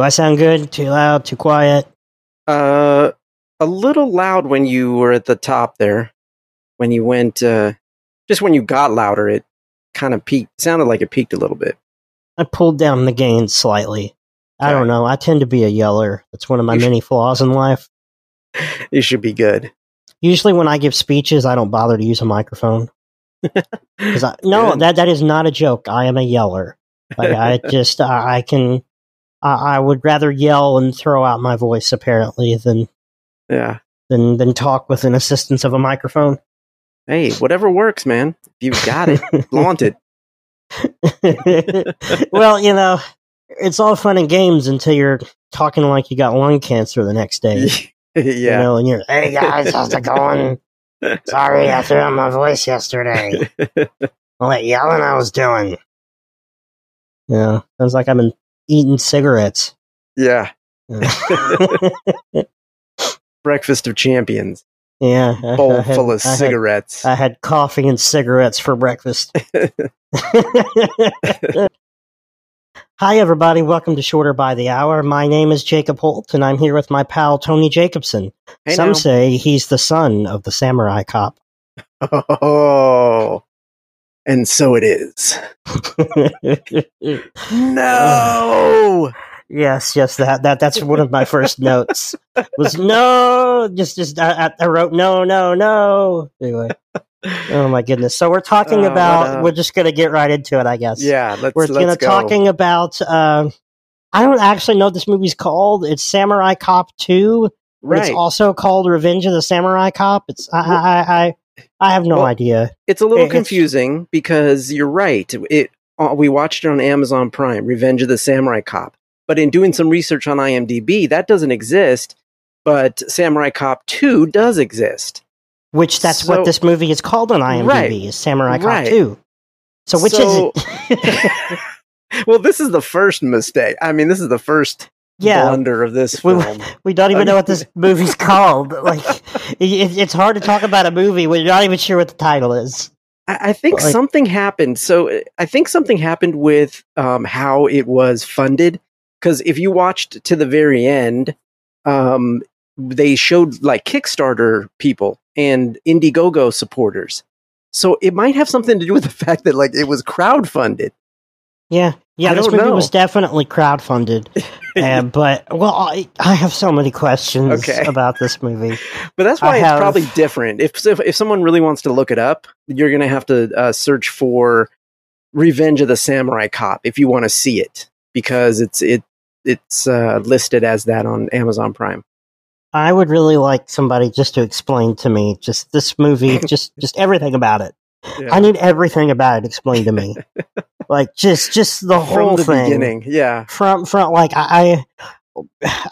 Do I sound good? Too loud? Too quiet? Uh, a little loud when you were at the top there. When you went, uh, just when you got louder, it kind of peaked. Sounded like it peaked a little bit. I pulled down the gain slightly. I don't know. I tend to be a yeller. That's one of my You many flaws in life. It should be good. Usually, when I give speeches, I don't bother to use a microphone. Because I, no, Good. that that is not a joke. I am a yeller. Like I just I, I can I, I would rather yell and throw out my voice apparently than Yeah. than than talk with an assistance of a microphone. Hey, whatever works, man. If you've got it, flaunt it. well, you know, it's all fun and games until you're talking like you got lung cancer the next day. You yeah. know, and you're, hey guys, how's it going? Sorry, I threw out my voice yesterday. What yelling I was doing. Yeah, sounds like I've been eating cigarettes. yeah. Breakfast of champions. Yeah. I Bowl had- full of I had- cigarettes. I had coffee and cigarettes for breakfast. Hi, everybody. Welcome to Shorter by the Hour. My name is Jacob Holt, and I'm here with my pal Tony Jacobson. hey Some now. say he's the son of the samurai cop. Oh. And so it is. No. yes, yes. That that that's one of my first notes. Was no, just just I, I- wrote no, no, no. Anyway, oh my goodness. So we're talking Uh, about. we're just gonna get right into it, I guess. Yeah, let's we're let's gonna go. talking about. Uh, I don't actually know what this movie's called. It's Samurai Cop Two, right. it's also called Revenge of the Samurai Cop. It's I I I, I have no Well, idea. It's a little It's- confusing because you're right. It uh, we watched it on Amazon Prime, Revenge of the Samurai Cop. But in doing some research on IMDb, that doesn't exist. But Samurai Cop 2 does exist. Which that's so- what this movie is called on IMDb Right. is Samurai Cop Right. Two. So which So- is it? well, this is the first mistake. I mean, this is the first yeah, blunder of this We- film. we don't even know what this movie's called. Like, it, it's hard to talk about a movie when you're not even sure what the title is. I, I think Like- something happened. So I think something happened with um, how it was funded. Because if you watched to the very end, um, they showed like Kickstarter people and Indiegogo supporters. So it might have something to do with the fact that like it was crowdfunded. Yeah, yeah. I This movie know. was definitely crowdfunded, uh, but well, I, I have so many questions Okay. about this movie. But that's I why it's have- probably different. If, if if someone really wants to look it up, you're gonna have to uh, search for Revenge of the Samurai Cop if you want to see it because it's it it's uh, listed as that on Amazon Prime. I would really like somebody just to explain to me just this movie, just just everything about it. Yeah. I need everything about it explained to me, like just just the whole the thing. beginning, yeah. from from like I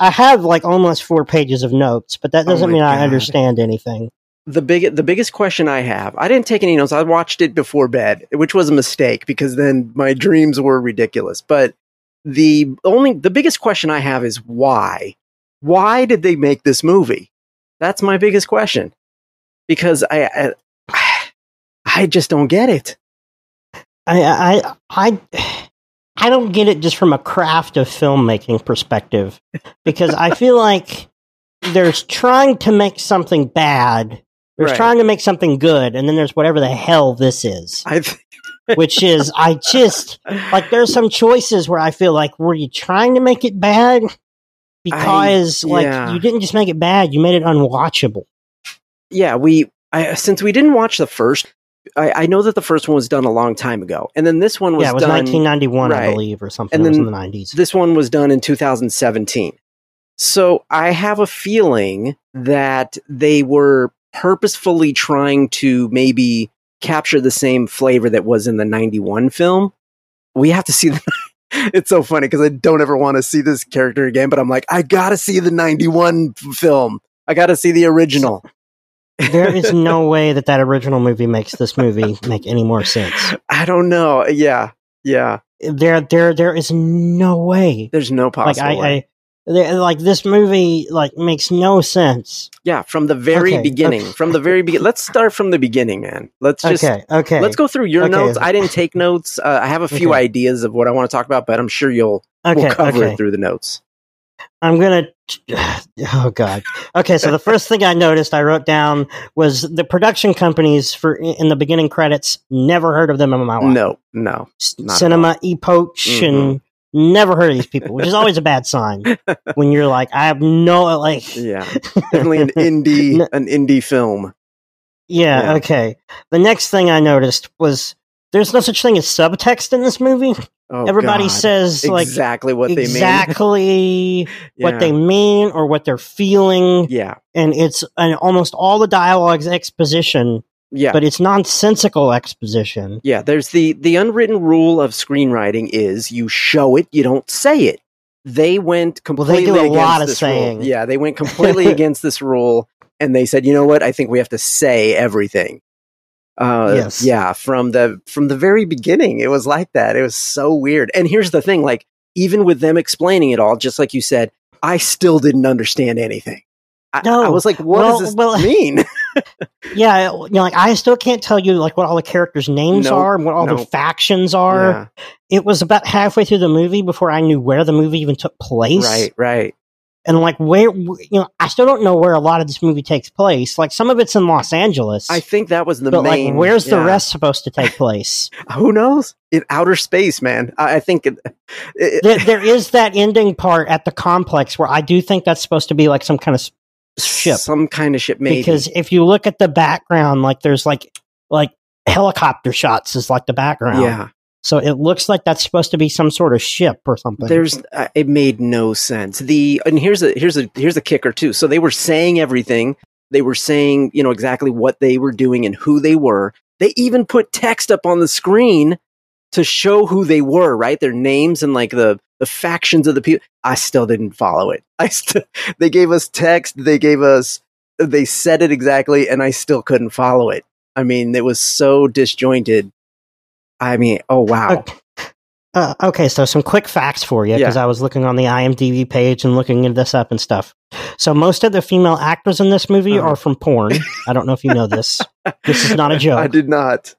I have like almost four pages of notes, but that Oh doesn't my mean I understand anything. The big the biggest question I have, I didn't take any notes. I watched it before bed, which was a mistake because then my dreams were ridiculous. But the only the biggest question I have is why? Why did they make this movie? That's my biggest question. Because I I, I just don't get it. I I I I don't get it just from a craft of filmmaking perspective because I feel like there's trying to make something bad. There's Right. trying to make something good, and then there's whatever the hell this is, I which is I just like there's some choices where I feel like were you trying to make it bad because like yeah. you didn't just make it bad, you made it unwatchable. yeah, we I, since we didn't watch the first, I, I know that the first one was done a long time ago, and then this one was yeah, it was done. 1991, I believe, or something. And was in then the 90s. This one was done in 2017. So I have a feeling that they were purposefully trying to maybe capture the same flavor that was in the 91 film. We have to see the. it's so funny because I don't ever want to see this character again, but I'm like, I gotta see the 91 film. I gotta see the original. There is no way that that original movie makes this movie make any more sense. I don't know. Yeah. Yeah. There, there, there is no way. There's no Like possible. I, way. I there- like this movie like makes no sense. yeah, from the very Okay, beginning. okay. From the very beginning. Let's start from the beginning, man. Let's just okay, okay. Let's go through your notes. I didn't take notes. Uh, I have a few ideas of what I want to talk about, but I'm sure you'll Okay, we'll cover it through the notes. I'm gonna. Oh God. Okay, so the first thing I noticed, I wrote down was the production companies for in the beginning credits. Never heard of them in my life. No, no. S- not at Cinema, Epoch, mm-hmm. and never heard of these people, which is always a bad sign when you're like, I have no like. Yeah. Definitely an indie an indie film. Yeah, Yeah. okay. The next thing I noticed was there's no such thing as subtext in this movie. Oh, Everybody God. says like exactly what they exactly mean. what they mean or what they're feeling, Yeah. and it's and almost all the dialogue's exposition, Yeah. but it's nonsensical exposition. Yeah, there's the the unwritten rule of screenwriting is you show it, you don't say it. They went Well, they completely do a against lot of this saying. rule. Yeah, they went completely against this rule, and they said, you know what? I think we have to say everything. Uh, Yes. Yeah, from the from the very beginning, it was like that. It was so weird. And here's the thing: like, even with them explaining it all, just like you said, I still didn't understand anything. I, No. I was like, what Well- does this well- mean? Yeah, you know, like I still can't tell you like what all the characters' names Nope, are and what all nope. factions are. Yeah, It was about halfway through the movie before I knew where the movie even took place. right, right. And like where you know i still don't know where a lot of this movie takes place like some of it's in los angeles I think that was the but main. like where's the rest supposed to take place Who knows? In outer space, man. I, I think it, it- there, there is that ending part at the complex where i do think that's supposed to be like some kind of ship some kind of ship, maybe. because if you look at the background like there's like like helicopter shots is like the background yeah, so it looks like that's supposed to be some sort of ship or something there's. Uh, it made no sense. The and here's a here's a here's a kicker too. So they were saying everything. They were saying you know exactly what they were doing and who they were. They even put text up on the screen to show who they were, right? Their names and like the the factions of the people. I still didn't follow it. I still they gave us text. They gave us they said it exactly, and I still couldn't follow it. I mean, it was so disjointed. I mean, oh wow, Okay. Uh, okay, so some quick facts for you because I was looking on the IMDb page and looking into this up and stuff. So most of the female actors in this movie Uh-huh. are from porn. I don't know if you know this. This is not a joke. I did not.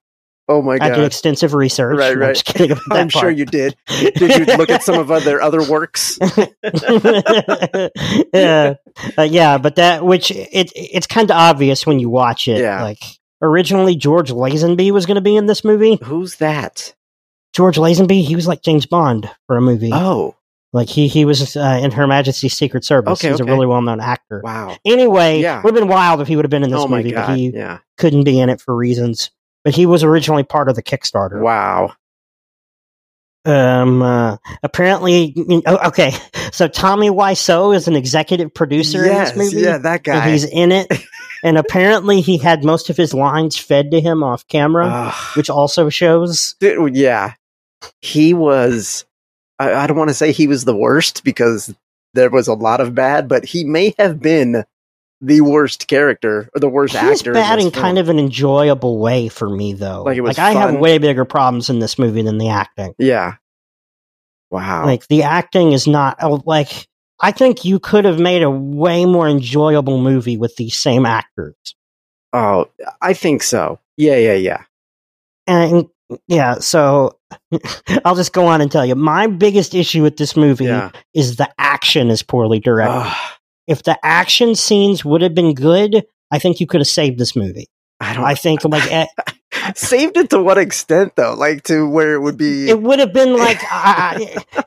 Oh my god! I did extensive research. Right, I'm right. just kidding about that I'm sure you did. Did you look at some of their other works? yeah, uh, yeah, but that which it it's kind of obvious when you watch it. Yeah. Like originally, George Lazenby was going to be in this movie. Who's that? George Lazenby, he was like James Bond for a movie. Oh, Like he he was uh, in Her Majesty's Secret Service. Okay, He's okay. a really well known actor. wow! Anyway, Yeah. would have been wild if he would have been in this oh movie, but he Yeah! couldn't be in it for reasons. But he was originally part of the Kickstarter. Wow! Um. Uh, apparently, oh, okay. So Tommy Wiseau is an executive producer yes, in this movie, yeah, that and guy. he's in it. and apparently, he had most of his lines fed to him off camera, Ugh. which also shows. Dude, yeah, he was. I, I don't want to say he was the worst because there was a lot of bad, but he may have been the worst character or the worst He actor. bad in, in kind of an enjoyable way for me, though. Like it was I have way bigger problems in this movie than the acting. Yeah. Wow. Like the acting is not oh, like I think you could have made a way more enjoyable movie with these same actors. oh, I think so. Yeah, yeah, yeah. And yeah, so I'll just go on and tell you my biggest issue with this movie Yeah. is the action is poorly directed. If the action scenes would have been good, I think you could have saved this movie. I don't. I think like saved it to what extent though? Like to where it would be. it would have been like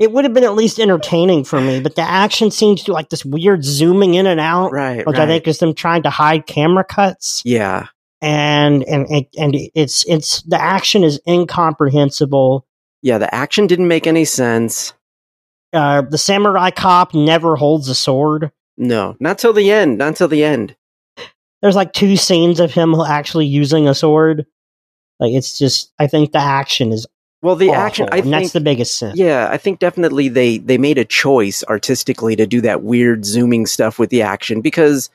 it would have been at least entertaining for me, but the action seems to like this weird zooming in and out, right. which right. I think is them trying to hide camera cuts. Yeah. and and and, and it's it's the action is incomprehensible. Yeah. The action didn't make any sense. Uh, the samurai cop never holds a sword. No, not till the end. Not till the end. There's like two scenes of him actually using a sword. Like it's just, I think the action is Well, the awful, action. I and think. that's the biggest sin. yeah, I think definitely they they made a choice artistically to do that weird zooming stuff with the action because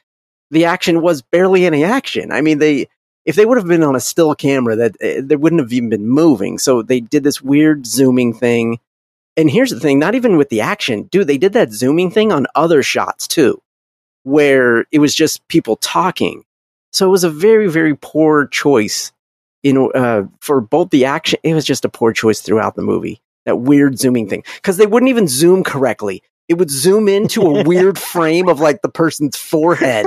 the action was barely any action. I mean, they if they would have been on a still camera, that uh, they wouldn't have even been moving. So they did this weird zooming thing. And here's the thing: not even with the action, dude. They did that zooming thing on other shots too, where it was just people talking. So it was a very very poor choice. You know, uh, for both the action, it was just a poor choice throughout the movie. That weird zooming thing because they wouldn't even zoom correctly. it would zoom into a weird frame of like the person's forehead.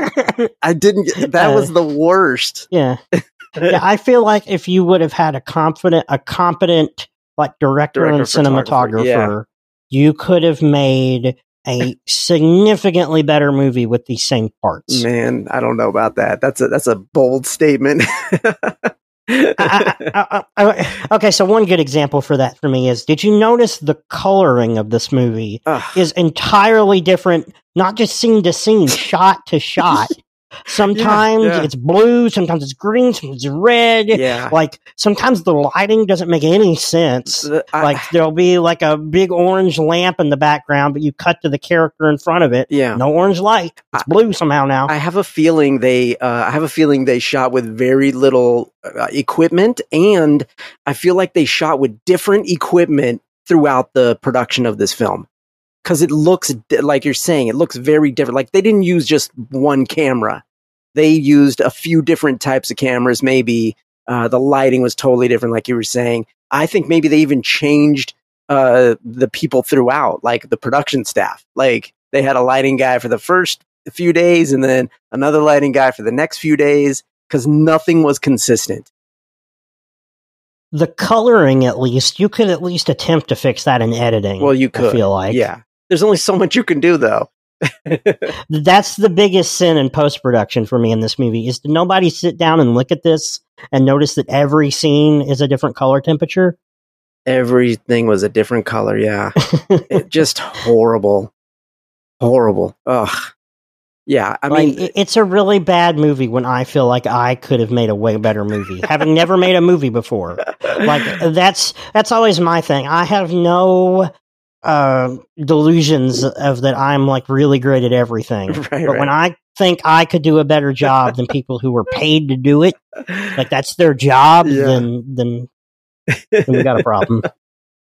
I didn't. Get, that was the worst. yeah. yeah, I feel like if you would have had a confident, a competent like director, and Director, photographer, cinematographer, you could have made a significantly better movie with these same parts. Man, I don't know about that. That's a that's a bold statement. I- I- I- okay, so one good example for that for me is: Did you notice the coloring of this movie Ugh. is entirely different, not just scene to scene, shot to shot. Sometimes yeah. it's blue, sometimes it's green, sometimes it's red. yeah. Like sometimes the lighting doesn't make any sense. I- like there'll be like a big orange lamp in the background, but you cut to the character in front of it. yeah. No orange light. It's I- blue somehow now. I have a feeling they. Uh, I have a feeling they shot with very little uh, equipment, and I feel like they shot with different equipment throughout the production of this film. Because it looks like you're saying, it looks very different. Like they didn't use just one camera; they used a few different types of cameras. Maybe uh, the lighting was totally different, like you were saying. I think maybe they even changed uh, the people throughout, like the production staff. Like they had a lighting guy for the first few days and then another lighting guy for the next few days because nothing was consistent. the coloring, at least, you could at least attempt to fix that in editing. Well, you I could. feel like. yeah. There's only so much you can do though. That's the biggest sin in post production for me in this movie is did nobody sit down and look at this and notice that every scene is a different color temperature? Everything was a different color. Yeah. it, just horrible. Horrible. Ugh. Yeah. I mean, it- it's a really bad movie when I feel like I could have made a way better movie, having never made a movie before. Like that's that's always my thing. I have no uh, delusions of that I'm like really great at everything. right, But when I think I could do a better job than people who were paid to do it, like that's their job, Yeah. then then then we got a problem.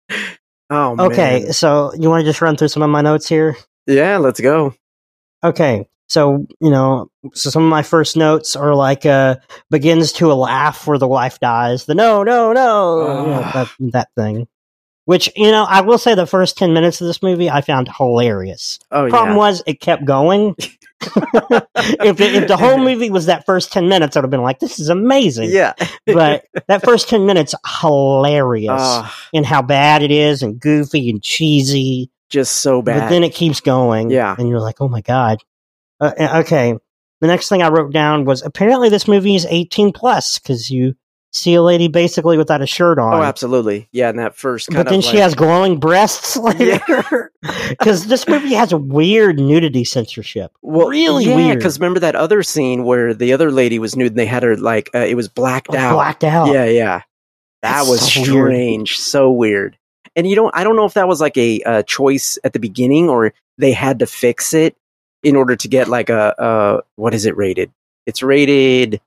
oh, Okay, man. so you want to just run through some of my notes here? Yeah. Let's go. Okay, so you know, so some of my first notes are like uh begins to a laugh where the wife dies. The no, no, no, you know, that that thing. Which you know, I will say the first ten minutes of this movie I found hilarious. Oh, Problem yeah. was it kept going. if if the whole movie was that first ten minutes, I'd have been like, "This is amazing." Yeah. But that first ten minutes, hilarious Ugh, in how bad it is and goofy and cheesy. just so bad. But then it keeps going. Yeah. And you're like, oh my God. Uh, uh, okay. The next thing I wrote down was apparently this movie is 18 plus because you see a lady basically without a shirt on. oh, absolutely. Yeah. And that first kind But then she like- has glowing breasts later. Because this movie has a weird nudity censorship. Well, really yeah, weird. Because remember that other scene where the other lady was nude and they had her like uh, it was blacked out. Blacked out. Yeah, yeah. That That's was so weird. strange, so weird. And you don't, I don't know if that was like a, uh choice at the beginning or they had to fix it in order to get like a, uh, what is it rated? It's rated.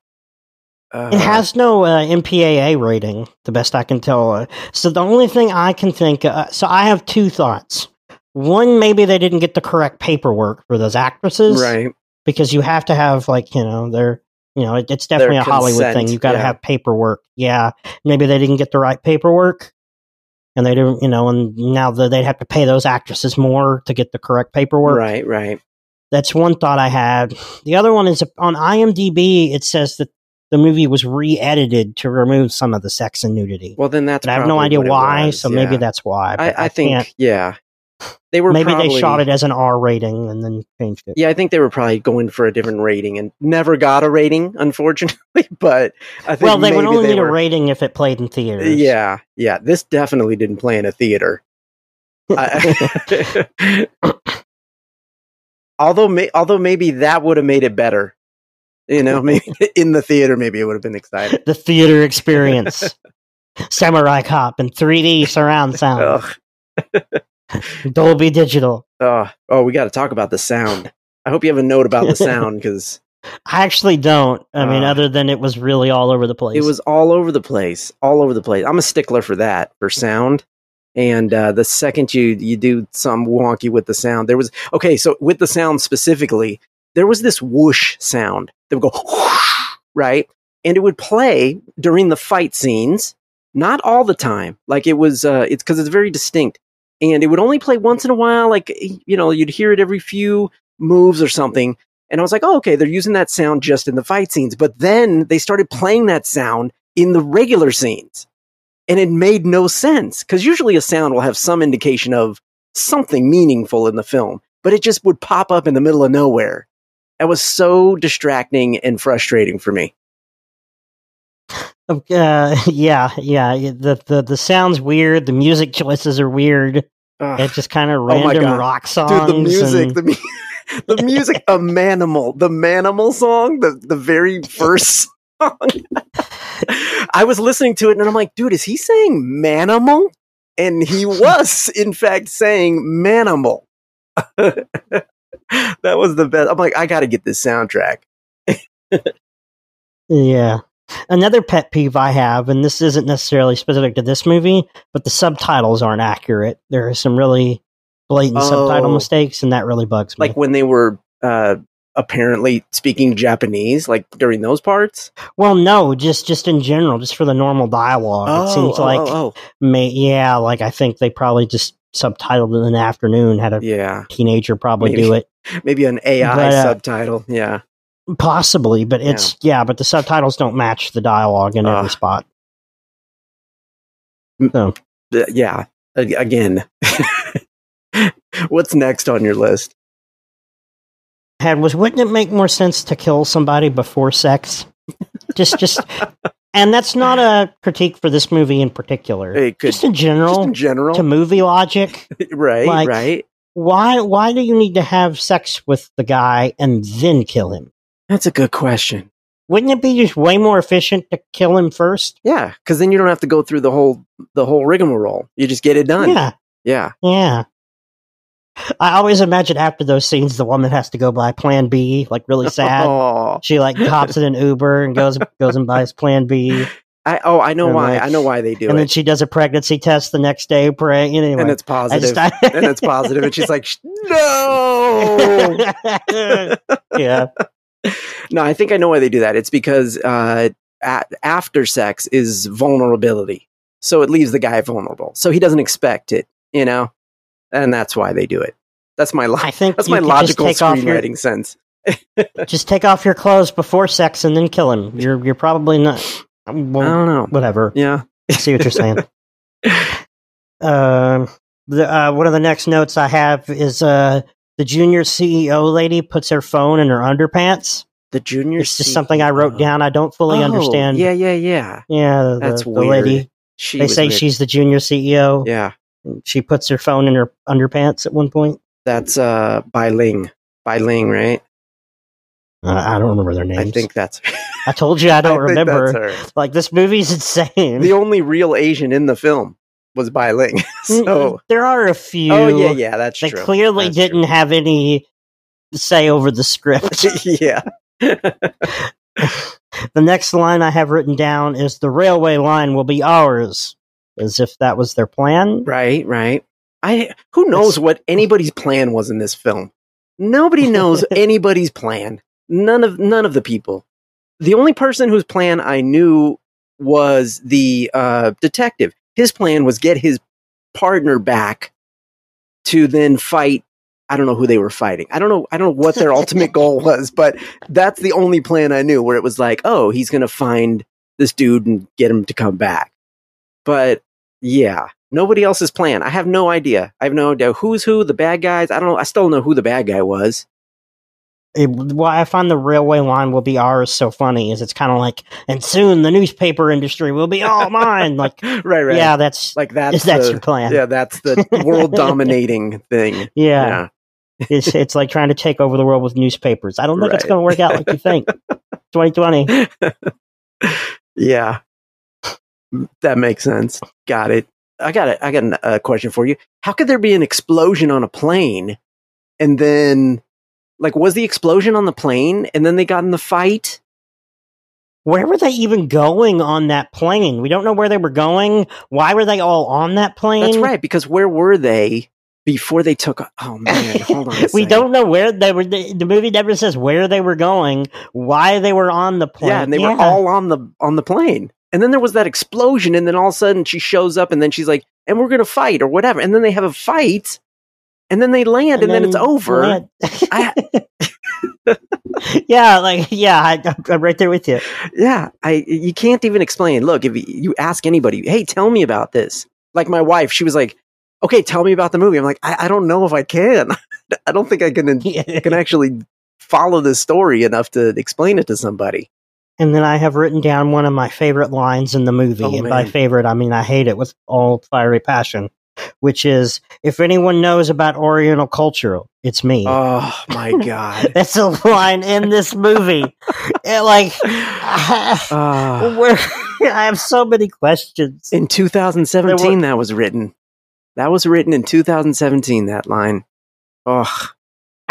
Uh, It has no uh, MPAA rating, the best I can tell. Uh, So the only thing I can think, uh, so I have two thoughts. One, maybe they didn't get the correct paperwork for those actresses, right. Because you have to have like you know they're you know it, it's definitely Their a Hollywood thing. You've got to yeah. have paperwork. Yeah, maybe they didn't get the right paperwork, and they didn't, you know, and now that they'd have to pay those actresses more to get the correct paperwork. Right, right. That's one thought I had. The other one is on IMDb. It says that the movie was re-edited to remove some of the sex and nudity. Well, then that's. I have no idea why. was, so maybe that's why. but I, I think, can't- yeah. They were maybe probably, they shot it as an R rating and then changed it. Yeah, I think they were probably going for a different rating and never got a rating, unfortunately. But I think well, they would only they need were, a rating if it played in theaters. Yeah, yeah. This definitely didn't play in a theater. I- although, may, although maybe that would have made it better. You know, maybe in the theater, maybe it would have been exciting. the theater experience. Samurai Cop and 3D surround sound. Dolby Digital. ugh. oh, we got to talk about the sound. I hope you have a note about the sound because I actually don't. I mean, Uh, other than it was really all over the place. it was all over the place, all over the place. I'm a stickler for that for sound. And uh, the second you you do some wonky with the sound, there was okay. So with the sound specifically, there was this whoosh sound that would go whoosh, right, and it would play during the fight scenes. Not all the time, like it was. Uh, it's because it's very distinct, and it would only play once in a while. Like you know, you'd hear it every few moves or something. And I was like, oh, okay, they're using that sound just in the fight scenes. But then they started playing that sound in the regular scenes. And it made no sense because usually a sound will have some indication of something meaningful in the film, but it just would pop up in the middle of nowhere. That was so distracting and frustrating for me. Uh, yeah, yeah. The, the the sounds weird. The music choices are weird. Ugh. It's just kind of Oh random God. rock songs. Dude, the music, and- the, mu- the music, a manimal, the manimal song, the, the very first song. I was listening to it and I'm like, dude, is he saying manimal? And he was, in fact, saying manimal. That was the best. I'm like, I got to get this soundtrack. Yeah. Another pet peeve I have, and this isn't necessarily specific to this movie, but the subtitles aren't accurate. There are some really blatant subtitle Oh. mistakes, and that really bugs me. Like when they were uh, apparently speaking Japanese, like during those parts. well, no, just just in general, just for the normal dialogue. it seems oh, like, oh, oh. May, yeah, like I think they probably just subtitled in the afternoon. Had a yeah, teenager probably Maybe. do it, maybe an AI But, uh, subtitle. Yeah. possibly, but it's yeah, but the subtitles don't match the dialogue in every spot. So Uh, yeah again what's next on your list had was wouldn't it make more sense to kill somebody before sex? just just and that's not a critique for this movie in particular. it could just in general, just in general to movie logic. right like- right Why why do you need to have sex with the guy and then kill him? that's a good question Wouldn't it be just way more efficient to kill him first? yeah because then you don't have to go through the whole the whole rigmarole you just get it done Yeah, yeah yeah. I always imagine after those scenes the woman has to go buy plan B, like really sad. oh She like hops in an Uber and goes goes and buys plan B. I, oh I know And why like- I know why they do it. and then she does a pregnancy test the next day. Pray anyway. and it's I positive just, I, and it's positive and she's like no yeah, no I think I know why they do that it's because uh at, after sex is vulnerability so it leaves the guy vulnerable so he doesn't expect it you know and that's why they do it that's my lo- I think that's my logical off your screenwriting sense just take off your clothes before sex and then kill him. You're you're probably not. Well, i don't know whatever. yeah I see what you're saying. Um, the uh, one of the next notes I have is uh the junior CEO lady puts her phone in her underpants. the junior It's just something I wrote down. I don't fully Oh, understand. yeah yeah yeah yeah. The, That's the weird. lady. she They say weird. she's the junior CEO. yeah She puts her phone in her underpants at one point. that's uh Ling Bai Ling right Uh, I don't remember their names. I think that's I told you I don't think remember. Like this movie's insane. the only real Asian in the film was Bai Ling so there are a few. oh yeah yeah that's true. They true clearly That's didn't have any say over the script. yeah the next line I have written down is the railway line will be ours, as if that was their plan. Right, right. I who knows what anybody's plan was in this film. Nobody knows anybody's plan. None of none of the people. The only person whose plan I knew was the uh, detective. His plan was get his partner back to then fight. I don't know who they were fighting. I don't know. I don't know what their ultimate goal was, but that's the only plan I knew. Where it was like, oh, he's gonna find this dude and get him to come back. But yeah, nobody else's plan. I have no idea. I have no idea who's who. The bad guys. I don't know. I still don't know who the bad guy was. It, why I find the railway line will be ours so funny is it's kind of like, and soon the newspaper industry will be all mine. Like, right, right. yeah, that's like that's that's the, your plan. yeah, that's the world dominating thing. Yeah, it's it's like trying to take over the world with newspapers. I don't think it's going to work out like you think. 2020. yeah, that makes sense. Got it. I got it. I got a question for you. How could there be an explosion on a plane, and then, like, was the explosion on the plane, and then they got in the fight? Where were they even going on that plane? We don't know where they were going. Why were they all on that plane? That's right. Because where were they before they took? Oh man, hold on. A we second. don't know where they were. The, the movie never says where they were going, why they were on the plane. Yeah, and they were all on the on the plane. And then there was that explosion, and then all of a sudden she shows up, and then she's like, and we're gonna fight or whatever. And then they have a fight, and then they land, and, then, it's over. I- yeah, like yeah, I, I'm right there with you. Yeah, I you can't even explain. Look, if you ask anybody, hey, tell me about this. Like my wife, she was like, "Okay, tell me about the movie." I'm like, I, I don't know if I can. I don't think I can can actually follow this story enough to explain it to somebody. And then I have written down one of my favorite lines in the movie, Oh, and by favorite I mean I hate it with all fiery passion, which is if anyone knows about Oriental culture, it's me. Oh my god. That's a line in this movie. It, like, Ah. where I have so many questions. in 2017, that was written. That was written in 2017. That line. Oh,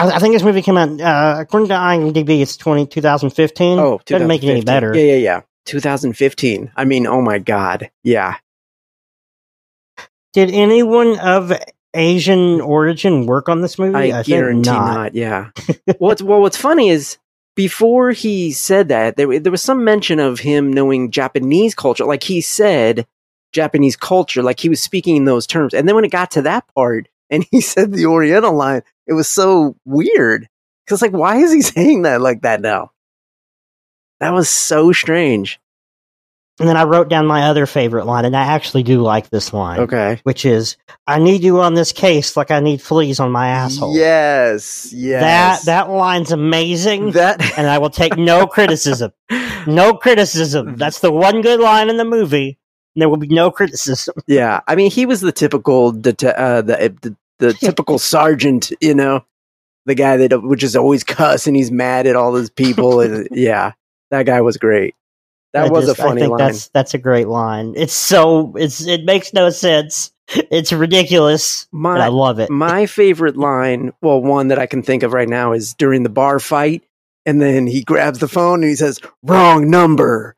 I, I think this movie came out, uh, according to IMDb, it's 20, 2015. oh, Doesn't make it any 2015. better. Yeah, yeah, yeah. 2015. I mean, oh my god. Yeah. Did anyone of Asian origin work on this movie? I, think guarantee not. Yeah. what's well, what's funny is before he said that there there was some mention of him knowing Japanese culture. Like he said Japanese culture, like he was speaking in those terms. And then when it got to that part and he said the Oriental line, it was so weird. Because like, why is he saying that like that now? That was so strange. And then I wrote down my other favorite line, and I actually do like this line, Okay. which is, "I need you on this case like I need fleas on my asshole." Yes. that Yes. that line's amazing, that and I will take no criticism. No criticism. That's the one good line in the movie. And there will be no criticism. Yeah, I mean, he was the typical det- uh, the, the the typical sergeant, you know, the guy that uh, would just always cuss and he's mad at all those people, and uh, yeah, that guy was great. That I was just- a funny I think line. that's that's a great line. It's so it's it makes no sense. It's ridiculous, but I love it. my favorite line, well, one that I can think of right now is during the bar fight, and then he grabs the phone and he says, "Wrong number."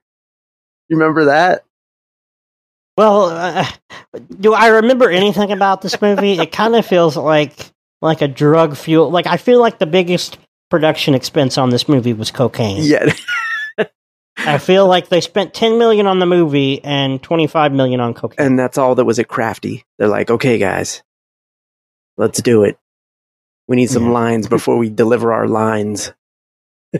You remember that? Well, uh, do I remember anything about this movie? it kind of feels like like a drug fuel. Like I feel like the biggest production expense on this movie was cocaine. Yeah, I feel like they spent 10 million on the movie and 25 million on cocaine. and that's all that was at Crafty. They're like, "Okay, guys, let's do it. We need some Yeah. lines before we deliver our lines."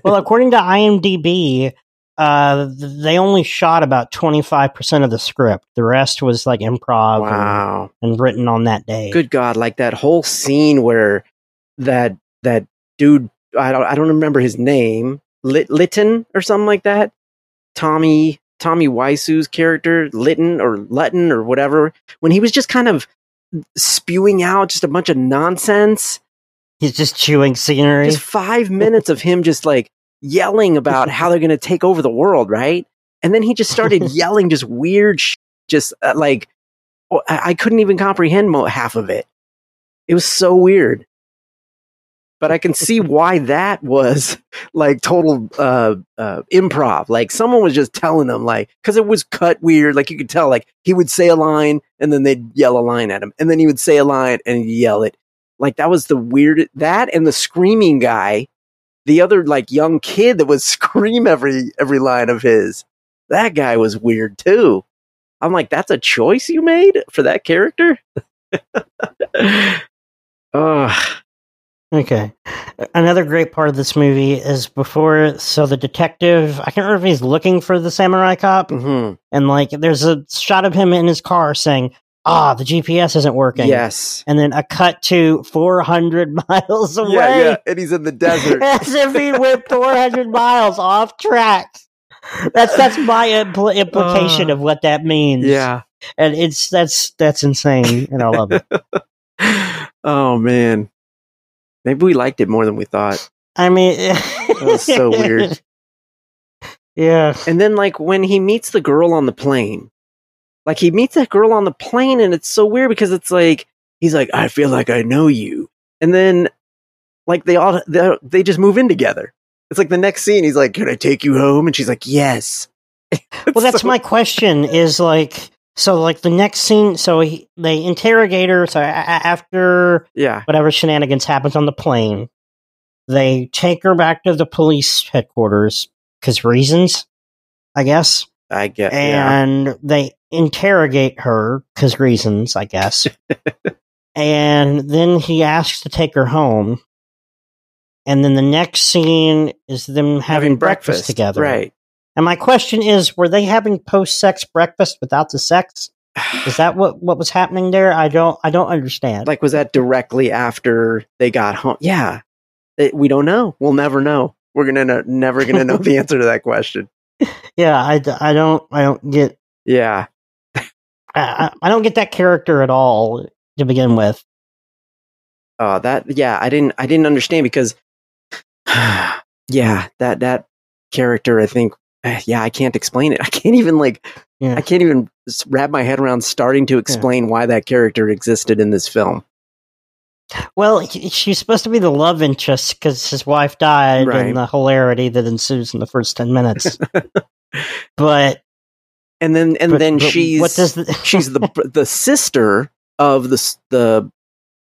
well, according to IMDb, uh, they only shot about 25% of the script. The rest was like improv and- Wow. and, written on that day. Good God, like that whole scene where that that dude I don't I don't remember his name, Lit, Litton or something like that. Tommy Tommy Wiseau's character, Litton or Lutton or whatever, when he was just kind of spewing out just a bunch of nonsense. He's just chewing scenery. Just five minutes of him just like yelling about how they're going to take over the world, right? And then he just started yelling just weird, sh- just uh, like oh, I-, I couldn't even comprehend mo- half of it. It was so weird. But I can see why that was like total uh, uh, improv. Like someone was just telling him, like, because it was cut weird. Like you could tell, like he would say a line and then they'd yell a line at him, and then he would say a line and yell it. Like that was the weird that and the screaming guy, the other like young kid that would scream every every line of his. That guy was weird too. I'm like, that's a choice you made for that character. Ugh. Okay. Another great part of this movie is before, so the detective, I can't remember if he's looking for the samurai cop, Mhm. and like there's a shot of him in his car saying, ah, the GPS isn't working. Yes. And then a cut to 400 miles away. Yeah, yeah. And he's in the desert. As if he went 400 miles off track. That's that's my impl- implication Uh, of what that means. yeah. and it's that's that's insane, and I love it. oh man. Maybe we liked it more than we thought. I mean, it was so weird. Yeah, And then like when he meets the girl on the plane, like he meets that girl on the plane and it's so weird because it's like he's like I feel like I know you. And then like they all they they just move in together. It's like the next scene he's like can I take you home and she's like yes. well, that's my question. Is like so like the next scene. So he, they interrogate her. So after yeah. whatever shenanigans happens on the plane, they take her back to the police headquarters because reasons, I guess. I get yeah. and they interrogate her because reasons, I guess. and then he asks to take her home. And then the next scene is them having, breakfast, together. Right. And my question is, were they having post-sex breakfast without the sex? Is that what, what was happening there? I don't I don't understand. Like, was that directly after they got home? Yeah. It- we don't know. We'll never know. We're gonna know, never gonna know the answer to that question. yeah, I, I don't I don't get Yeah. I, I I don't get that character at all to begin with. Oh, that. Yeah. I didn't. I didn't understand because. yeah. That that character. I think. eh, Yeah. I can't explain it. I can't even like. Yeah. I can't even wrap my head around starting to explain why that character existed in this film. Well, she's supposed to be the love interest because his wife died Right. and the hilarity that ensues in the first 10 minutes. but, And then and but- then but she's what does the, she's the the sister of the the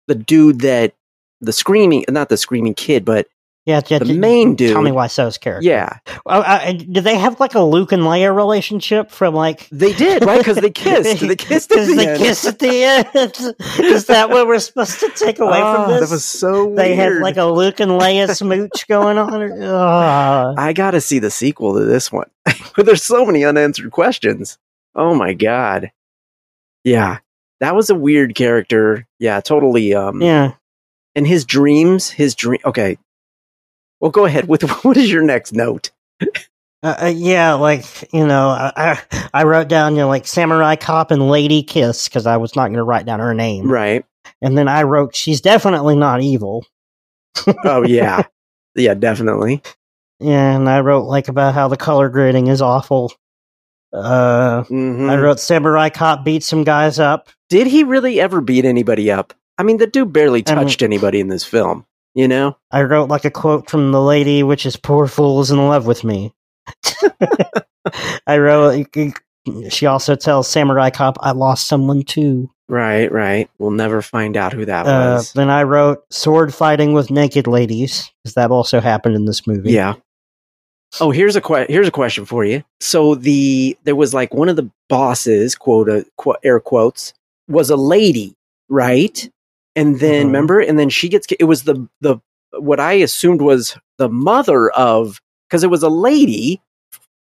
the dude that the screaming not the screaming kid but yeah, yeah, the main dude Tommy Wiseau's character. yeah Oh, uh, did they have like a Luke and Leia relationship from like. they did right because they kissed they kissed at the they end. kissed at the end. Is that what we're supposed to take away Oh, from this? that was so they had like a Luke and Leia smooch going on. I gotta see the sequel to this one but there's so many unanswered questions oh my god yeah that was a weird character yeah totally um yeah. and his dreams his dream okay well go ahead with what is your next note Uh, uh, yeah, like you know, I, I wrote down you know like samurai cop and lady kiss because I was not going to write down her name, right and then I wrote she's definitely not evil, oh yeah yeah definitely and I wrote like about how the color grading is awful. Uh, Mhm. I wrote samurai cop beat some guys up. Did he really ever beat anybody up? I mean, the dude barely I mean- touched anybody in this film. You know? I wrote like a quote from the lady, which is "Poor fool is in love with me." I wrote. She also tells samurai cop, "I lost someone too." Right, right. We'll never find out who that Uh, was. then I wrote sword fighting with naked ladies because that also happened in this movie. Yeah. Oh, here's a que- here's a question for you. So the there was like one of the bosses, quote, uh, qu- air quotes, was a lady, right? And then Mhm. remember, and then she gets it was the the what I assumed was the mother of because it was a lady,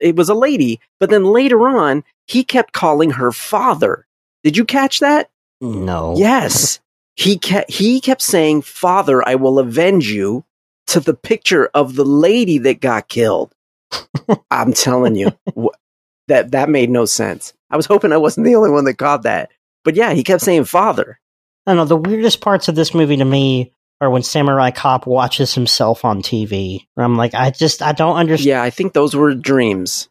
it was a lady, but then later on he kept calling her father. Did you catch that? No. Yes. He kept he kept saying, "Father, I will avenge you." To the picture of the lady that got killed. I'm telling you, that that made no sense. I was hoping I wasn't the only one that caught that. But yeah, he kept saying "father." I don't know. The weirdest parts of this movie to me are when Samurai Cop watches himself on TV. Where I'm like, I just, I don't understand. Yeah, I think those were dreams.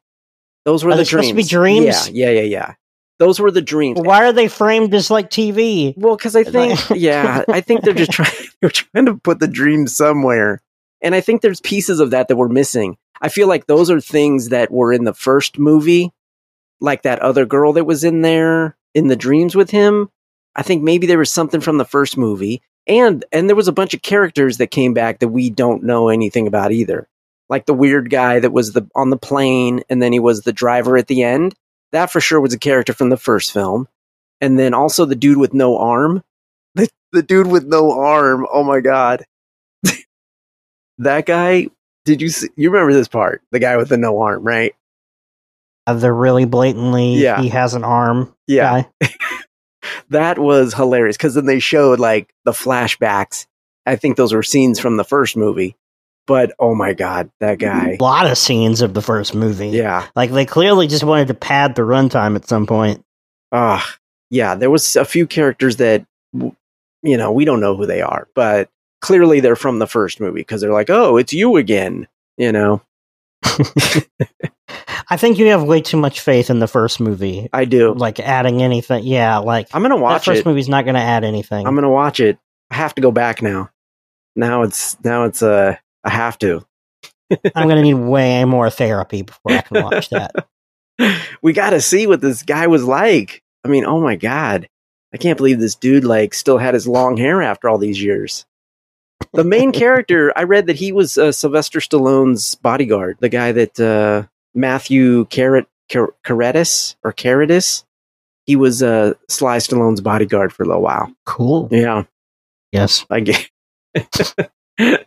Those were Are the they supposed dreams. to be dreams? Yeah, yeah, yeah, yeah. Those were the dreams. Why are they framed as like TV? Well, because I think, yeah, I think they're just trying. They're trying to put the dream somewhere, and I think there's pieces of that that we're missing. I feel like those are things that were in the first movie, like that other girl that was in there in the dreams with him. I think maybe there was something from the first movie, and and there was a bunch of characters that came back that we don't know anything about either. Like the weird guy that was the on the plane, and then he was the driver at the end. That for sure was a character from the first film and then also the dude with no arm. The, the dude with no arm. Oh my god, that guy. Did you see, you remember this part? The guy with the no arm, right? Uh, They're really blatantly, Yeah. he has an arm. Yeah. that was hilarious because then they showed like the flashbacks. I think those were scenes from the first movie, but oh my god, that guy. A lot of scenes of the first movie. Yeah, Like they clearly just wanted to pad the runtime at some point. ah, yeah. There was a few characters that you know we don't know who they are, but clearly they're from the first movie because they're like, oh, it's you again. You know, I think you have way too much faith in the first movie. I do. Like adding anything. Yeah, like I'm gonna that watch first it. movie's not going to add anything. I'm gonna watch it. I have to go back now. Now it's now it's uh I have to. I'm going to need way more therapy before I can watch that. we got to see what this guy was like. I mean, oh my god, I can't believe this dude like still had his long hair after all these years. The main character, I read that he was uh, Sylvester Stallone's bodyguard, the guy that uh, Matthew Carrot Car- Carretis or Carretis. He was uh, Sly Stallone's bodyguard for a little while. Cool. Yeah, Yes. I get.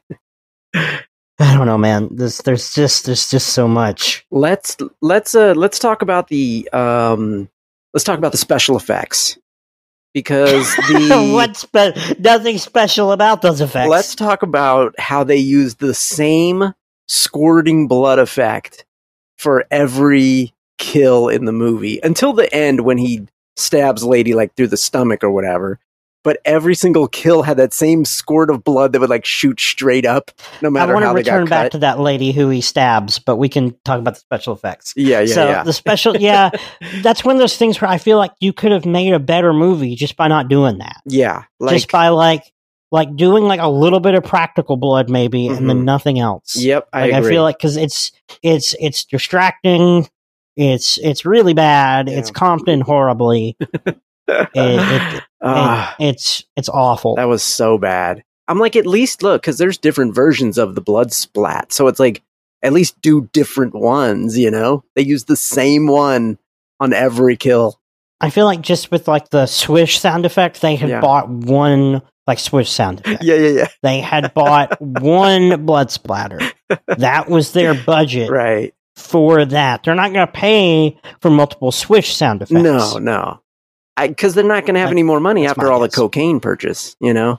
I don't know, man. This there's just there's just so much. let's let's uh let's talk about the um let's talk about the special effects because the What's spe- nothing special about those effects? let's talk about how they use the same squirting blood effect for every kill in the movie until the end when he stabs lady like through the stomach or whatever but every single kill had that same squirt of blood that would like shoot straight up no I matter want to how they return back cut to that lady who he stabs, but we can talk about the special effects. yeah yeah so yeah the special, yeah, that's one of those things where I feel like you could have made a better movie just by not doing that. yeah like just by like like doing like a little bit of practical blood maybe and then Mhm. nothing else yep i like I, feel like because it's it's it's distracting it's it's really bad it's Yeah. compton horribly it, it, Ah. it- it's it's awful That was so bad. I'm like, at least look, because there's different versions of the blood splat. So it's like, at least do different ones, you know? They use the same one on every kill. i feel like just with like the swish sound effect they had Yeah. bought one like swish sound effect Yeah, yeah, yeah. they had bought one blood splatter that was their budget Right. for that they're not going to pay for multiple swish sound effects No, no. Because they're not going to have Like, any more money after all the cocaine purchase, you know?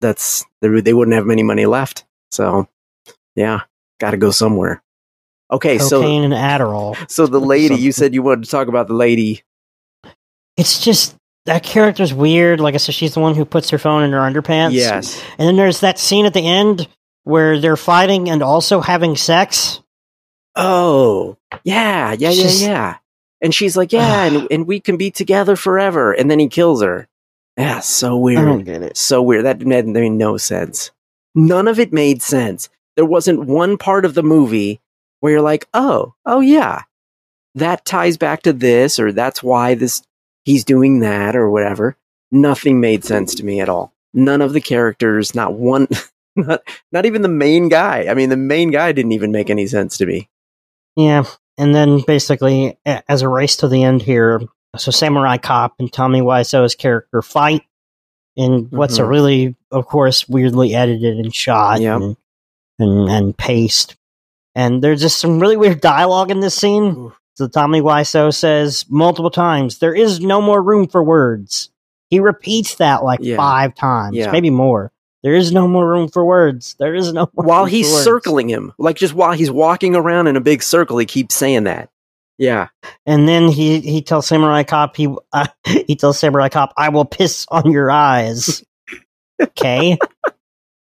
That's, they, they wouldn't have any money left. So, yeah, got to go somewhere. Okay, so cocaine and adderall so the lady, you said you wanted to talk about the lady. it's just that character's weird. Like I said, she's the one who puts her phone in her underpants. Yes. And then there's that scene at the end where they're fighting and also having sex. Oh, yeah, yeah, yeah, yeah. And she's like, yeah, and, and we can be together forever. And then he kills her. Yeah, so weird. get it. So weird. That made, made no sense. None of it made sense. There wasn't one part of the movie where you're like, oh, oh yeah, that ties back to this, or that's why this he's doing that, or whatever. Nothing made sense to me at all. None of the characters, not one, not not even the main guy. I mean, the main guy didn't even make any sense to me. Yeah. And then basically, as a race to the end here, so Samurai Cop and Tommy Wiseau's character fight in what's a Mhm. really, of course, weirdly edited and shot Yep. and, and and paced. And there's just some really weird dialogue in this scene. Oof. So Tommy Wiseau says multiple times, "There is no more room for words." He repeats that like Yeah. five times, Yeah. maybe more. There is no more room for words. There is no more while room he's for words. circling him, like just while he's walking around in a big circle, he keeps saying that. Yeah, And then he he tells Samurai Cop he uh, he tells Samurai Cop, "I will piss on your eyes." Okay,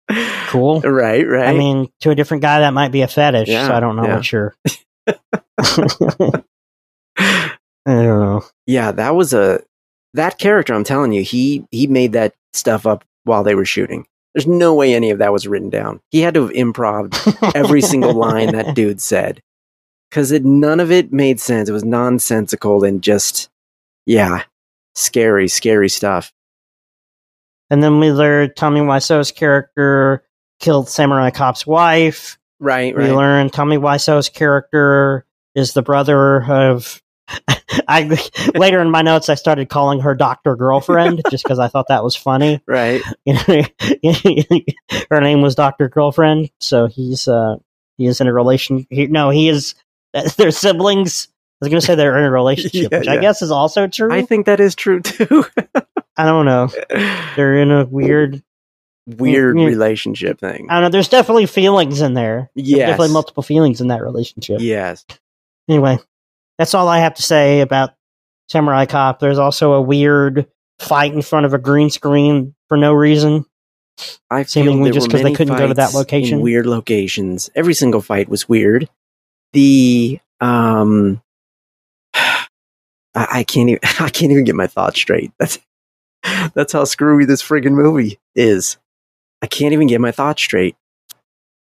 cool. right, right. I mean, to a different guy, that might be a fetish. Yeah, so I don't know yeah. what you're. I don't know. yeah, that was a that character. I'm telling you, he he made that stuff up while they were shooting. There's no way any of that was written down. He had to have improv every single line that dude said because it none of it made sense. It was nonsensical and just yeah, scary, scary stuff. And then we learned Tommy Wiseau's character killed Samurai Cop's wife. Right, We right. learn Tommy Wiseau's character is the brother of. I later in my notes I started calling her Doctor Girlfriend just because I thought that was funny. Right. You know, her name was Doctor Girlfriend, so he's uh he is in a relation. He, no, he is. They're siblings. I was going to say they're in a relationship, Yeah, which I guess is also true. I think that is true too. I don't know. They're in a weird. Weird Yeah. relationship thing. I don't know. There's definitely feelings in there. There's Yes. definitely multiple feelings in that relationship. Yes. Anyway, that's all I have to say about Samurai Cop. There's also a weird fight in front of a green screen for no reason. I feel Seemingly just were 'cause they couldn't go to that location. Weird locations. Every single fight was weird. The um, I, I can't even. I can't even get my thoughts straight. That's that's how screwy this friggin' movie is. I can't even get my thoughts straight.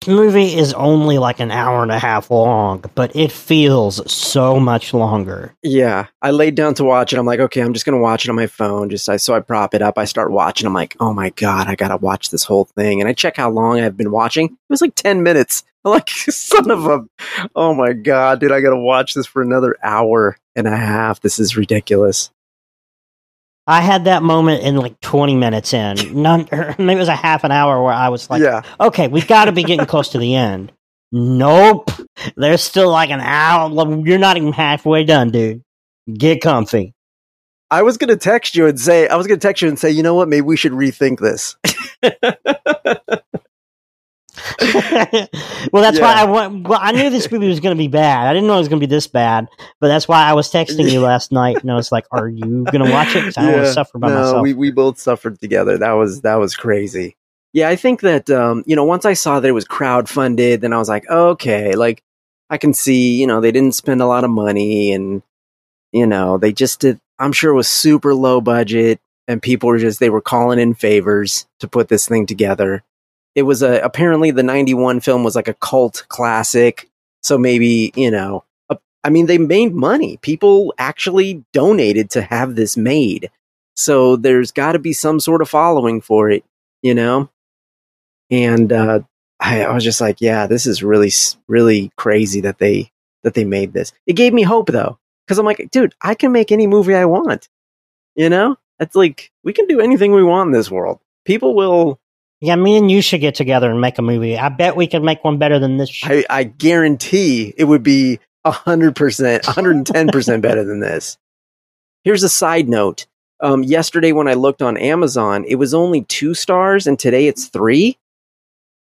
Movie is only like an hour and a half long, but it feels so much longer. Yeah, I laid down to watch it. I'm like, okay, I'm just gonna watch it on my phone. Just I, so I prop it up. I start watching. I'm like, oh my god, I gotta watch this whole thing. And I check how long I've been watching. It was like ten minutes. I'm like, son of a, oh my god, dude, I gotta watch this for another hour and a half. This is ridiculous. I had that moment in like 20 minutes in. None, or maybe it was a half an hour where I was like, yeah. okay, we've got to be getting close to the end. Nope. There's still like an hour. You're not even halfway done, dude. Get comfy. I was gonna text you and say I was gonna text you and say, you know what, maybe we should rethink this. well, that's Yeah. why I went. Well, I knew this movie was going to be bad. I didn't know it was going to be this bad, but that's why I was texting you last night, and I was like, "Are you going to watch it?" I don't want Yeah. to suffer by no, myself. we we both suffered together. That was that was crazy. Yeah, I think that um, you know, once I saw that it was crowdfunded, then I was like, okay, like I can see, you know, they didn't spend a lot of money and you know, they just did I'm sure it was super low budget and people were just they were calling in favors to put this thing together. It was a apparently the 91 film was like a cult classic, so maybe, you know, a- I mean they made money. People actually donated to have this made. So there's got to be some sort of following for it, you know? And uh, I, I was just like, yeah, this is really, really crazy that they that they made this. It gave me hope though, because I'm like, dude, I can make any movie I want. You know, it's like we can do anything we want in this world. People will. Yeah, me and you should get together and make a movie. I bet we could make one better than this. Shit. I, I guarantee it would be hundred percent, hundred and ten percent better than this. Here's a side note. Um, yesterday when I looked on Amazon, it was only two stars, and today it's three.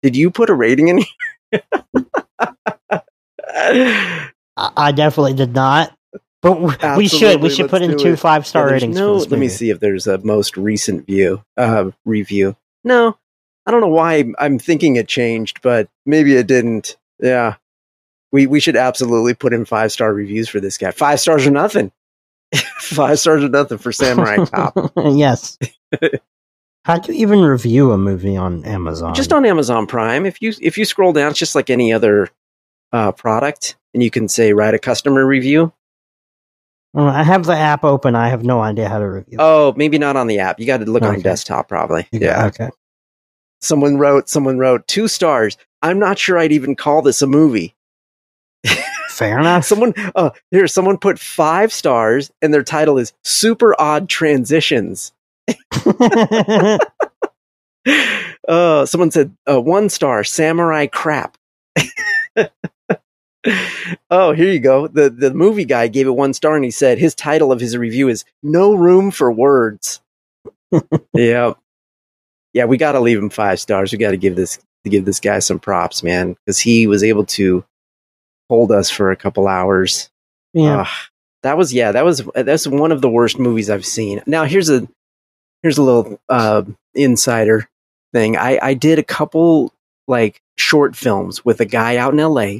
Did you put a rating in here? I, I definitely did not, but w- we should. We should let's put in two five star Yeah, ratings. No, let me see if there's a most recent view uh, review. No, I don't know why I'm thinking it changed, but maybe it didn't. Yeah, we we should absolutely put in five star reviews for this guy. Five stars or nothing. five stars or nothing for Samurai Cop. yes. How do you even review a movie on Amazon? just on Amazon Prime. If you if you scroll down, it's just like any other uh, product, and you can say write a customer review. I have the app open. I have no idea how to review. Oh, maybe not on the app. You got to look on Okay. desktop probably. You- Yeah. Okay. Someone wrote someone wrote two stars. I'm not sure i'd even call this a movie. Fair enough. someone uh here someone put five stars and their title is super odd transitions. Uh someone said uh, one star samurai crap. Oh here you go. The the movie guy gave it one star and he said his title of his review is no room for words. Yeah yeah we got to leave him five stars. We got to give this give this guy some props man because he was able to hold us for a couple hours. Yeah. That was yeah that was that's one of the worst movies i've seen. Now here's a here's a little uh insider thing. I i did a couple like short films with a guy out in la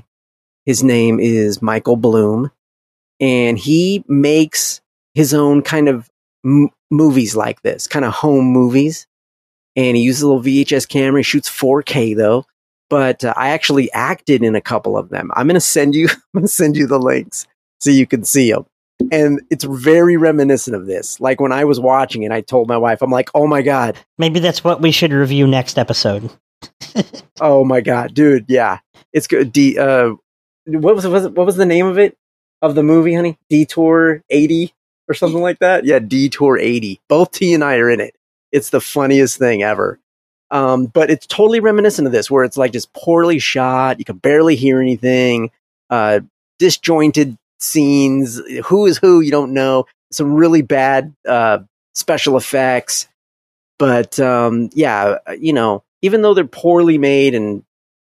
his name is michael bloom and he makes his own kind of m- movies like this kind of home movies and he uses a little vhs camera he shoots 4k though but uh, i actually acted in a couple of them i'm gonna send you i'm gonna send you the links so you can see them. And it's very reminiscent of this. Like when I was watching it, I told my wife, I'm like, oh my God, Maybe that's what we should review next episode. oh my God, dude, yeah. It's good. D, uh, what was, was what was the name of it? Of the movie, honey? Detour 80 or something like that? Yeah, Detour 80. Both T and I are in it. It's the funniest thing ever. Um, but it's totally reminiscent of this, where it's like just poorly shot. You can barely hear anything. Uh, disjointed scenes. Who is who? You don't know. Some really bad uh, special effects. But um, yeah, you know, even though they're poorly made and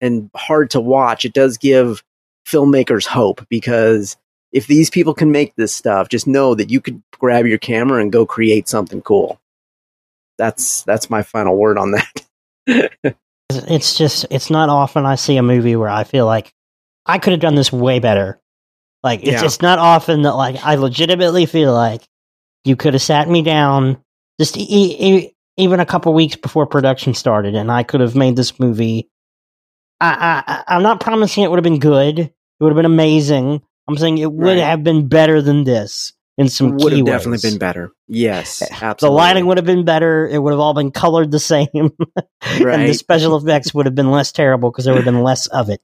and hard to watch, it does give filmmakers hope because if these people can make this stuff, just know that you could grab your camera and go create something cool. That's that's my final word on that. It's just, it's not often I see a movie where I feel like I could have done this way better. Like, it's Yeah. just not often that, like, I legitimately feel like you could have sat me down just e- e- even a couple weeks before production started and I could have made this movie. I, I, I'm not promising it would have been good. It would have been amazing. I'm saying it would Right. have been better than this in some would have definitely been better. Yes, absolutely. The lighting would have been better. It would have all been colored the same. and the special effects would have been less terrible because there would have been less of it.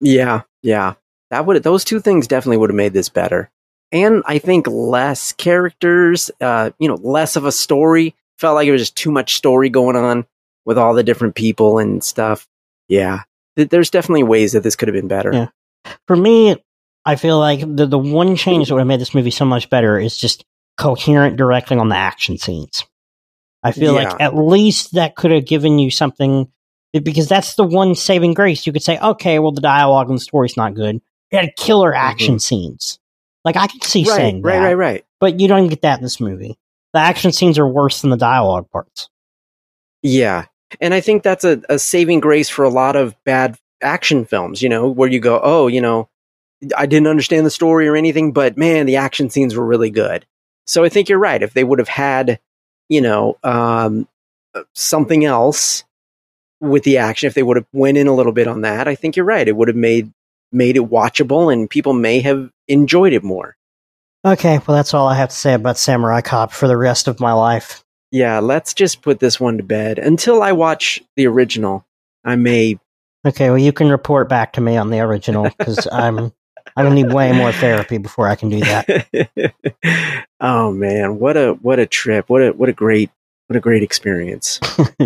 Yeah, yeah. That would those two things definitely would have made this better. and I think less characters, uh, you know, less of a story. Felt like it was just too much story going on with all the different people and stuff. Yeah, Th- there's definitely ways that this could have been better. Yeah. For me, I feel like the the one change that would have made this movie so much better is just coherent directing on the action scenes. I feel like at least that could have given you something because that's the one saving grace. You could say, okay, well, the dialogue and the story's not good. You had killer action scenes. Like I could see Mm-hmm. right, saying right, that, right, right. but you don't get that in this movie. The action scenes are worse than the dialogue parts. Yeah. And I think that's a, a saving grace for a lot of bad action films, you know, where you go, oh, you know, I didn't understand the story or anything, but man, the action scenes were really good. So I think you're right. If they would have had, you know, um, uh, something else with the action, if they would have went in a little bit on that, I think you're right. It would have made made it watchable and people may have enjoyed it more. Okay, well, that's all I have to say about Samurai Cop for the rest of my life. Yeah, let's just put this one to bed until I watch the original. I may Okay, well, you can report back to me on the original because I'm I'm gonna need way more therapy before I can do that. oh man, what a what a trip! What a what a great what a great experience!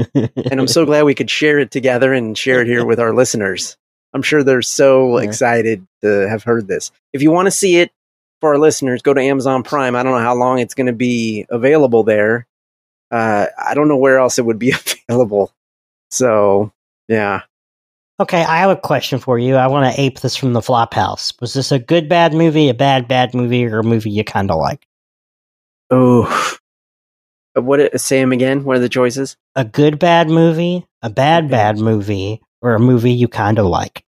And I'm so glad we could share it together and share it here with our listeners. I'm sure they're so Yeah. excited to have heard this. If you want to see it for our listeners, go to Amazon Prime. I don't know how long it's going to be available there. Uh, I don't know where else it would be available. So yeah, okay, I have a question for you. I want to ape this from the Flophouse. Was this a good bad movie, a bad bad movie, or a movie you kind of like? oh, what? it- Say them again. What are the choices? A good bad movie, a bad bad movie, or a movie you kind of like?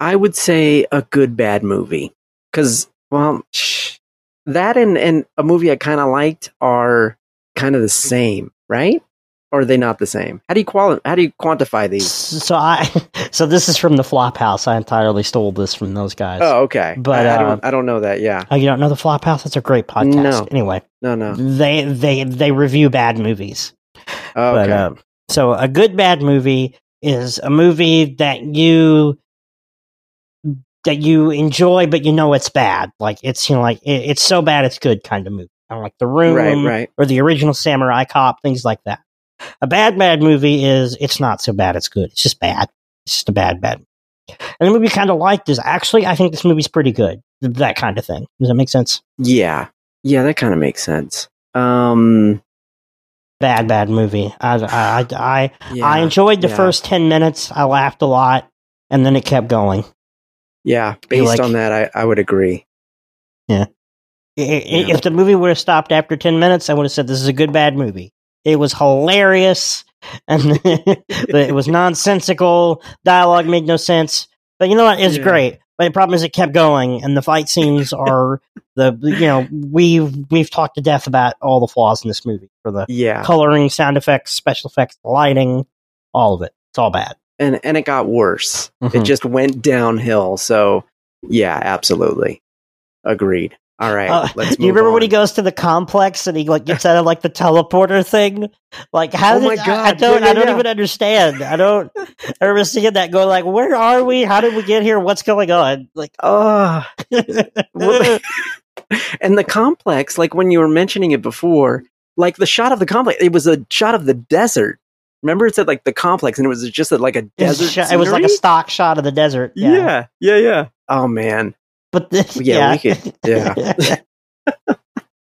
I would say a good bad movie because well, that and and a movie I kind of liked are kind of the same, right? Or are they not the same? How do you quali- How do you quantify these? So I, so this is from the Flophouse. I entirely stole this from those guys. Oh, okay. But, I, I uh, don't I don't know that. Yeah, Oh, you don't know the Flophouse? That's a great podcast. No. Anyway, no, no. they they they review bad movies. Oh, But okay. uh, so a good bad movie is a movie that you that you enjoy, but you know it's bad. Like it's you know like it, it's so bad it's good kind of movie. Kind of like The Room right, right. or the original Samurai Cop, things like that. A bad bad movie is it's not so bad it's good. It's just bad. It's just a bad bad. And the movie kind of liked is actually I think this movie's pretty good. That kind of thing. Does that make sense? Yeah, yeah. That kind of makes sense. Um, Bad bad movie. I I I, I yeah, I enjoyed the yeah. first 10 minutes. I laughed a lot, and then it kept going. yeah. Based like- on that, I, I would agree. Yeah. If the movie would have stopped after 10 minutes, I would have said, This is a good, bad movie. It was hilarious, and it was nonsensical. Dialogue made no sense. But you know what? It's Yeah. great. But the problem is, it kept going, and the fight scenes are the, you know, we've, we've talked to death about all the flaws in this movie for the Yeah, coloring, sound effects, special effects, lighting, all of it. It's all bad. and and it got worse. It Mhm. just went downhill. So yeah, absolutely, agreed. All right, Uh, let's. you remember when he goes to the complex and he like gets out of like the teleporter thing? Like how? Oh my did, I- I, don't. yeah, I don't yeah. even understand. I don't. I remember seeing that going like, where are we? How did we get here? What's going on? Like, Oh, Well, and the complex, like when you were mentioning it before, like the shot of the complex, it was a shot of the desert. Remember, it said like the complex, and it was just a, like a it, was desert. sh- it was like a stock shot of the desert. Yeah, yeah, yeah, yeah. Oh man, but this, Yeah, yeah, we could- yeah.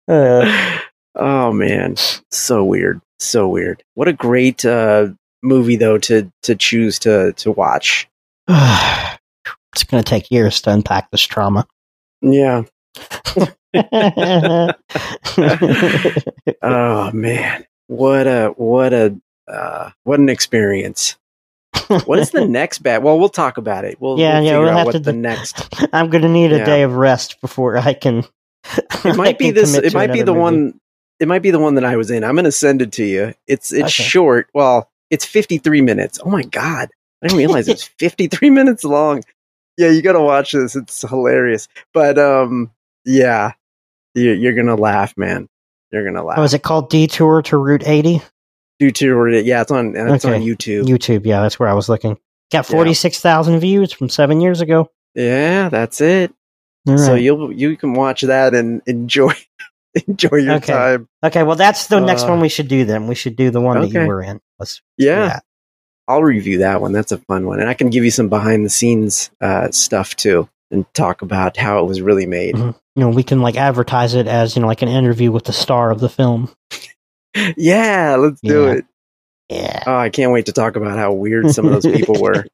Uh, oh man, so weird, so weird. What a great uh, movie though to to choose to to watch. it's going to take years to unpack this trauma. Yeah. Oh man, what a what a uh, what an experience. What is the next bad? Well, we'll talk about it. We'll, Yeah, we'll yeah, we'll out have what to the do- next. I'm going to need a Yeah. day of rest before I can. It might be this. It might be the one. It might be the one that I was in. I'm going to send it to you. It's it's Okay. short. Well, it's 53 minutes. Oh my god, I didn't realize it's 53 minutes long. Yeah, you got to watch this. It's hilarious. But um, yeah, you, you're gonna laugh, man. You're gonna laugh. Oh, is it called Detour to Route 80? Due to yeah, it's on it's on Okay. YouTube. YouTube, yeah, that's where I was looking. Got Yeah. 46,000 views from seven years ago. yeah, that's it. So you'll you can watch that and enjoy enjoy your Okay. time. okay, well, that's the next Uh, one we should do. Then we should do the one that you were in. Let's Yeah. I'll review that one. That's a fun one, and I can give you some behind the scenes uh, stuff too, and talk about how it was really made. Mhm. You know, we can like advertise it as you know, like an interview with the star of the film. Yeah, let's do Yeah. it. Yeah. Oh, I can't wait to talk about how weird some of those people were.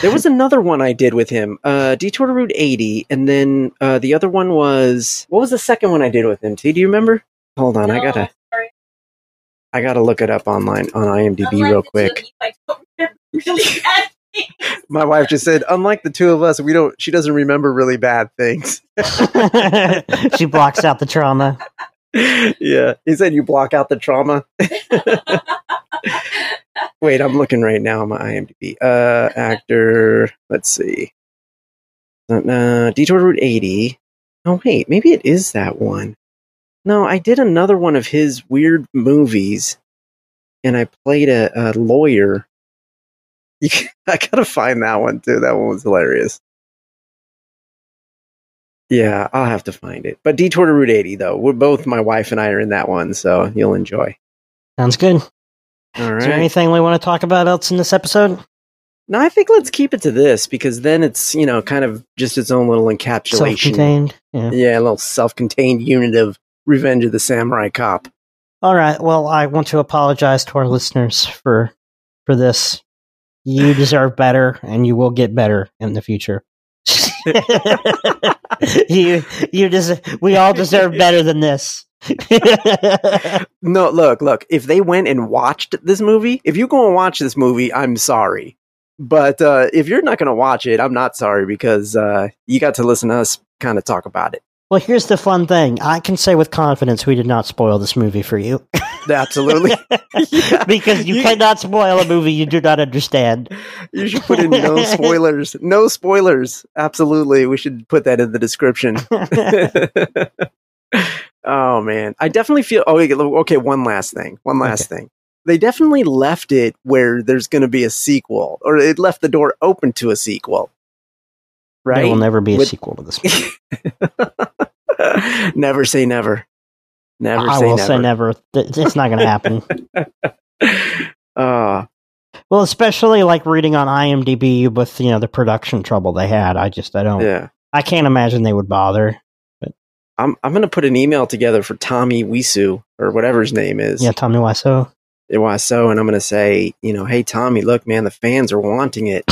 There was another one I did with him, uh, Detour to Route 80, and then uh, the other one was what was the second one I did with him? T, do you remember? Hold on, I gotta I gotta look it up online on IMDb real quick. My wife just said, unlike the two of us, we don't. She doesn't remember really bad things. she blocks out the trauma. Yeah, he said you block out the trauma. Wait, I'm looking right now on my IMDb. Uh, actor. Let's see. Uh, Detour Route 80. Oh wait, maybe it is that one. No, I did another one of his weird movies, and I played a, a lawyer. I gotta find that one too. That one was hilarious. Yeah, I'll have to find it. But Detour to Route 80, though, we're both my wife and I are in that one, so you'll enjoy. Sounds good. All right. Is there anything we want to talk about else in this episode? No, I think let's keep it to this because then it's you know kind of just its own little encapsulation. Self-contained. Yeah. Yeah, a little self-contained unit of Revenge of the Samurai Cop. All right. Well, I want to apologize to our listeners for for this. You deserve better, and you will get better in the future. you you deserve. We all deserve better than this. No, look, look. If they went and watched this movie, if you go and watch this movie, I'm sorry. But uh, if you're not going to watch it, I'm not sorry because uh, you got to listen to us kind of talk about it. well, here's the fun thing. I can say with confidence we did not spoil this movie for you Absolutely. Yeah. because you You- cannot spoil a movie you do not understand. You should put in no spoilers. No spoilers. Absolutely. We should put that in the description. oh man. I definitely feel oh okay, one last thing. One last thing. They definitely left it where there's going to be a sequel or it left the door open to a sequel. Right? There will never be a With- sequel to this. Movie. never say never. Never I say will never. say never. It's not going to happen. Uh, Well, especially like reading on IMDb with you know the production trouble they had. I just I don't. yeah. I can't imagine they would bother. But I'm I'm gonna put an email together for Tommy Wiseau or whatever his name is. Yeah, Tommy Wiseau. So? And I'm gonna say, you know, hey Tommy, look, man, the fans are wanting it.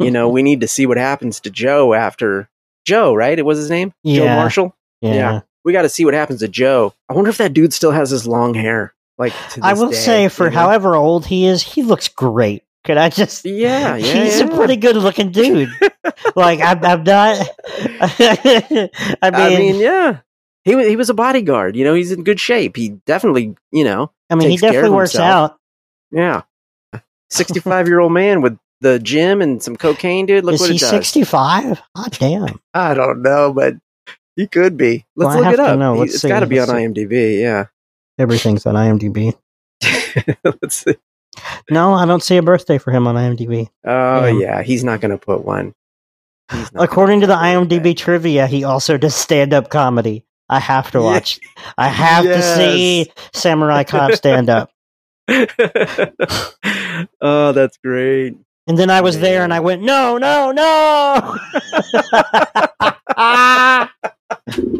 you know, we need to see what happens to Joe after Joe, right? It was his name, Joe Yeah. Marshall. yeah. yeah. We got to see what happens to Joe. I wonder if that dude still has his long hair. Like, to I will day, say, for you know? however old he is, he looks great. Could I just? yeah, yeah, He's yeah. a pretty good looking dude. like I'm, I'm not. I mean, I mean, yeah. He was he was a bodyguard. You know, he's in good shape. He definitely, you know, I mean, he definitely works himself. out. yeah. Sixty five year old man with the gym and some cocaine, dude. Look is what he 65? God damn. I don't know, but he could be. Let's Well, look it up. know. Let's it's got to be on see. IMDb. Yeah. Everything's on IMDb. Let's see. No, I don't see a birthday for him on IMDb. Oh Yeah. yeah, he's not going to put one. According to the IMDb trivia, he also does stand up comedy. I have to watch. I have to see Samurai Cop stand up. oh, that's great. And then I was there and I went, no, no, no.